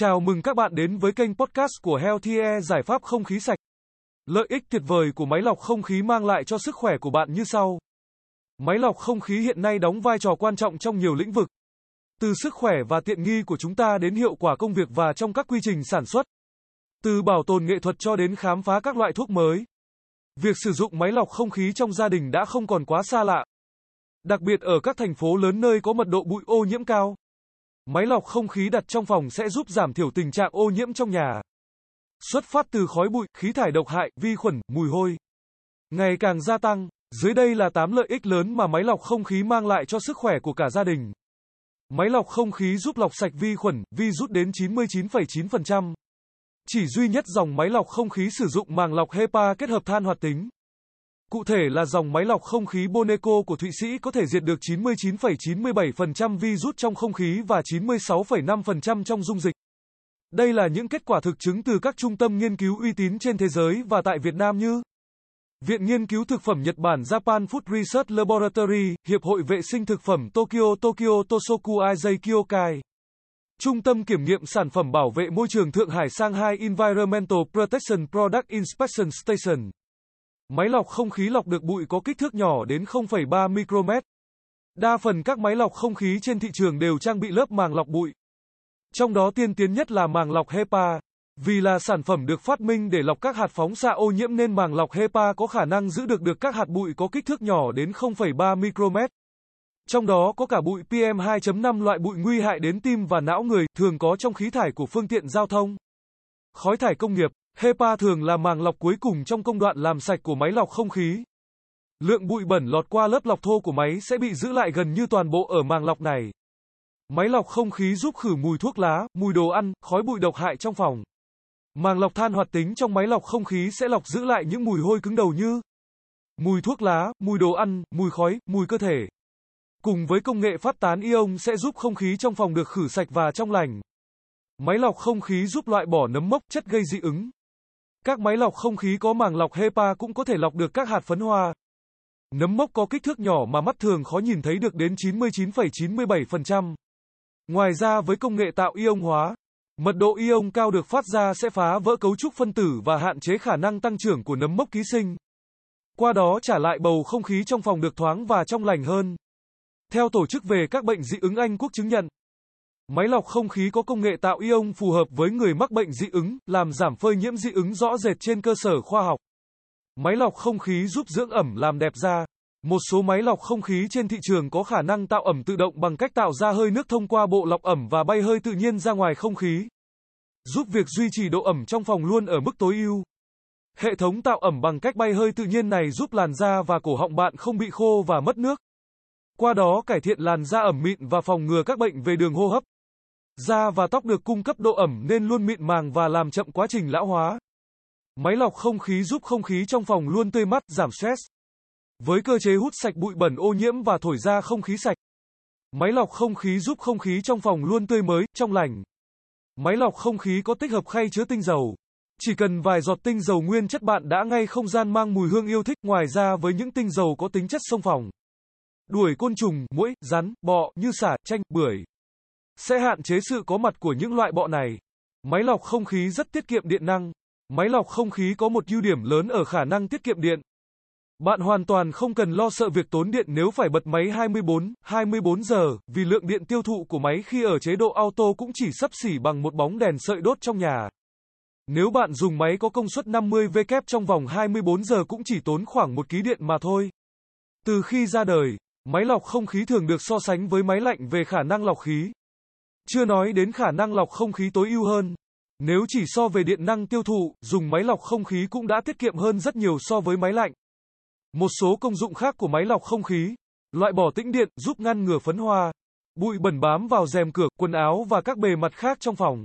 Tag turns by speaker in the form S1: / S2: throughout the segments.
S1: Chào mừng các bạn đến với kênh podcast của Healthy Air, giải pháp không khí sạch. Lợi ích tuyệt vời của máy lọc không khí mang lại cho sức khỏe của bạn như sau. Máy lọc không khí hiện nay đóng vai trò quan trọng trong nhiều lĩnh vực. Từ sức khỏe và tiện nghi của chúng ta đến hiệu quả công việc và trong các quy trình sản xuất. Từ bảo tồn nghệ thuật cho đến khám phá các loại thuốc mới. Việc sử dụng máy lọc không khí trong gia đình đã không còn quá xa lạ. Đặc biệt ở các thành phố lớn nơi có mật độ bụi ô nhiễm cao. Máy lọc không khí đặt trong phòng sẽ giúp giảm thiểu tình trạng ô nhiễm trong nhà. Xuất phát từ khói bụi, khí thải độc hại, vi khuẩn, mùi hôi. Ngày càng gia tăng, dưới đây là 8 lợi ích lớn mà máy lọc không khí mang lại cho sức khỏe của cả gia đình. Máy lọc không khí giúp lọc sạch vi khuẩn, vi rút đến 99,9%. Chỉ duy nhất dòng máy lọc không khí sử dụng màng lọc HEPA kết hợp than hoạt tính. Cụ thể là dòng máy lọc không khí Boneco của Thụy Sĩ có thể diệt được 99,97% virus trong không khí và 96,5% trong dung dịch. Đây là những kết quả thực chứng từ các trung tâm nghiên cứu uy tín trên thế giới và tại Việt Nam như Viện Nghiên cứu Thực phẩm Nhật Bản Japan Food Research Laboratory, Hiệp hội Vệ sinh Thực phẩm Tokyo Tokyo Tosoku Aizai Kyokai. Trung tâm Kiểm nghiệm Sản phẩm Bảo vệ Môi trường Thượng Hải Shanghai Environmental Protection Product Inspection Station. Máy lọc không khí lọc được bụi có kích thước nhỏ đến 0,3 micromet. Đa phần các máy lọc không khí trên thị trường đều trang bị lớp màng lọc bụi. Trong đó tiên tiến nhất là màng lọc HEPA. Vì là sản phẩm được phát minh để lọc các hạt phóng xạ ô nhiễm nên màng lọc HEPA có khả năng giữ được được các hạt bụi có kích thước nhỏ đến 0,3 micromet. Trong đó có cả bụi PM2.5 loại bụi nguy hại đến tim và não người, thường có trong khí thải của phương tiện giao thông. Khói thải công nghiệp HEPA thường là màng lọc cuối cùng trong công đoạn làm sạch của máy lọc không khí. Lượng bụi bẩn lọt qua lớp lọc thô của máy sẽ bị giữ lại gần như toàn bộ ở màng lọc này. Máy lọc không khí giúp khử mùi thuốc lá, mùi đồ ăn, khói bụi độc hại trong phòng. Màng lọc than hoạt tính trong máy lọc không khí sẽ lọc giữ lại những mùi hôi cứng đầu như mùi thuốc lá, mùi đồ ăn, mùi khói, mùi cơ thể. Cùng với công nghệ phát tán ion sẽ giúp không khí trong phòng được khử sạch và trong lành. Máy lọc không khí giúp loại bỏ nấm mốc, chất gây dị ứng. Các máy lọc không khí có màng lọc HEPA cũng có thể lọc được các hạt phấn hoa. Nấm mốc có kích thước nhỏ mà mắt thường khó nhìn thấy được đến 99,97%. Ngoài ra với công nghệ tạo ion hóa, mật độ ion cao được phát ra sẽ phá vỡ cấu trúc phân tử và hạn chế khả năng tăng trưởng của nấm mốc ký sinh. Qua đó trả lại bầu không khí trong phòng được thoáng và trong lành hơn. Theo Tổ chức về các bệnh dị ứng Anh Quốc chứng nhận, Máy lọc không khí có công nghệ tạo ion phù hợp với người mắc bệnh dị ứng, làm giảm phơi nhiễm dị ứng rõ rệt trên cơ sở khoa học. Máy lọc không khí giúp dưỡng ẩm làm đẹp da. Một số máy lọc không khí trên thị trường có khả năng tạo ẩm tự động bằng cách tạo ra hơi nước thông qua bộ lọc ẩm và bay hơi tự nhiên ra ngoài không khí. Giúp việc duy trì độ ẩm trong phòng luôn ở mức tối ưu. Hệ thống tạo ẩm bằng cách bay hơi tự nhiên này giúp làn da và cổ họng bạn không bị khô và mất nước. Qua đó cải thiện làn da ẩm mịn và phòng ngừa các bệnh về đường hô hấp. Da và tóc được cung cấp độ ẩm nên luôn mịn màng và làm chậm quá trình lão hóa. Máy lọc không khí giúp không khí trong phòng luôn tươi mát, giảm stress. Với cơ chế hút sạch bụi bẩn ô nhiễm và thổi ra không khí sạch. Máy lọc không khí giúp không khí trong phòng luôn tươi mới, trong lành. Máy lọc không khí có tích hợp khay chứa tinh dầu. Chỉ cần vài giọt tinh dầu nguyên chất bạn đã ngay không gian mang mùi hương yêu thích, ngoài ra với những tinh dầu có tính chất xông phòng. Đuổi côn trùng, muỗi, rắn, bọ như xả, chanh, bưởi sẽ hạn chế sự có mặt của những loại bọ này. Máy lọc không khí rất tiết kiệm điện năng. Máy lọc không khí có một ưu điểm lớn ở khả năng tiết kiệm điện. Bạn hoàn toàn không cần lo sợ việc tốn điện nếu phải bật máy 24, 24 giờ, vì lượng điện tiêu thụ của máy khi ở chế độ auto cũng chỉ sấp xỉ bằng một bóng đèn sợi đốt trong nhà. Nếu bạn dùng máy có công suất 50W trong vòng 24 giờ cũng chỉ tốn khoảng một ký điện mà thôi. Từ khi ra đời, máy lọc không khí thường được so sánh với máy lạnh về khả năng lọc khí. Chưa nói đến khả năng lọc không khí tối ưu hơn. Nếu chỉ so về điện năng tiêu thụ, dùng máy lọc không khí cũng đã tiết kiệm hơn rất nhiều so với máy lạnh. Một số công dụng khác của máy lọc không khí, loại bỏ tĩnh điện, giúp ngăn ngừa phấn hoa, bụi bẩn bám vào rèm cửa, quần áo và các bề mặt khác trong phòng.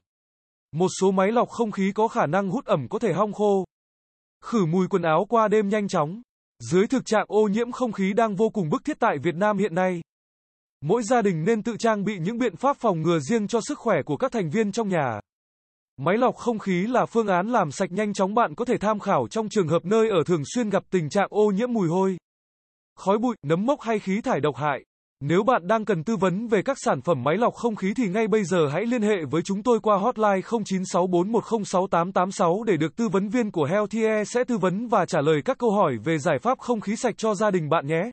S1: Một số máy lọc không khí có khả năng hút ẩm có thể hong khô, khử mùi quần áo qua đêm nhanh chóng. Dưới thực trạng ô nhiễm không khí đang vô cùng bức thiết tại Việt Nam hiện nay, Mỗi gia đình nên tự trang bị những biện pháp phòng ngừa riêng cho sức khỏe của các thành viên trong nhà. Máy lọc không khí là phương án làm sạch nhanh chóng bạn có thể tham khảo trong trường hợp nơi ở thường xuyên gặp tình trạng ô nhiễm mùi hôi, khói bụi, nấm mốc hay khí thải độc hại. Nếu bạn đang cần tư vấn về các sản phẩm máy lọc không khí thì ngay bây giờ hãy liên hệ với chúng tôi qua hotline 0964106886 để được tư vấn viên của Healthier sẽ tư vấn và trả lời các câu hỏi về giải pháp không khí sạch cho gia đình bạn nhé.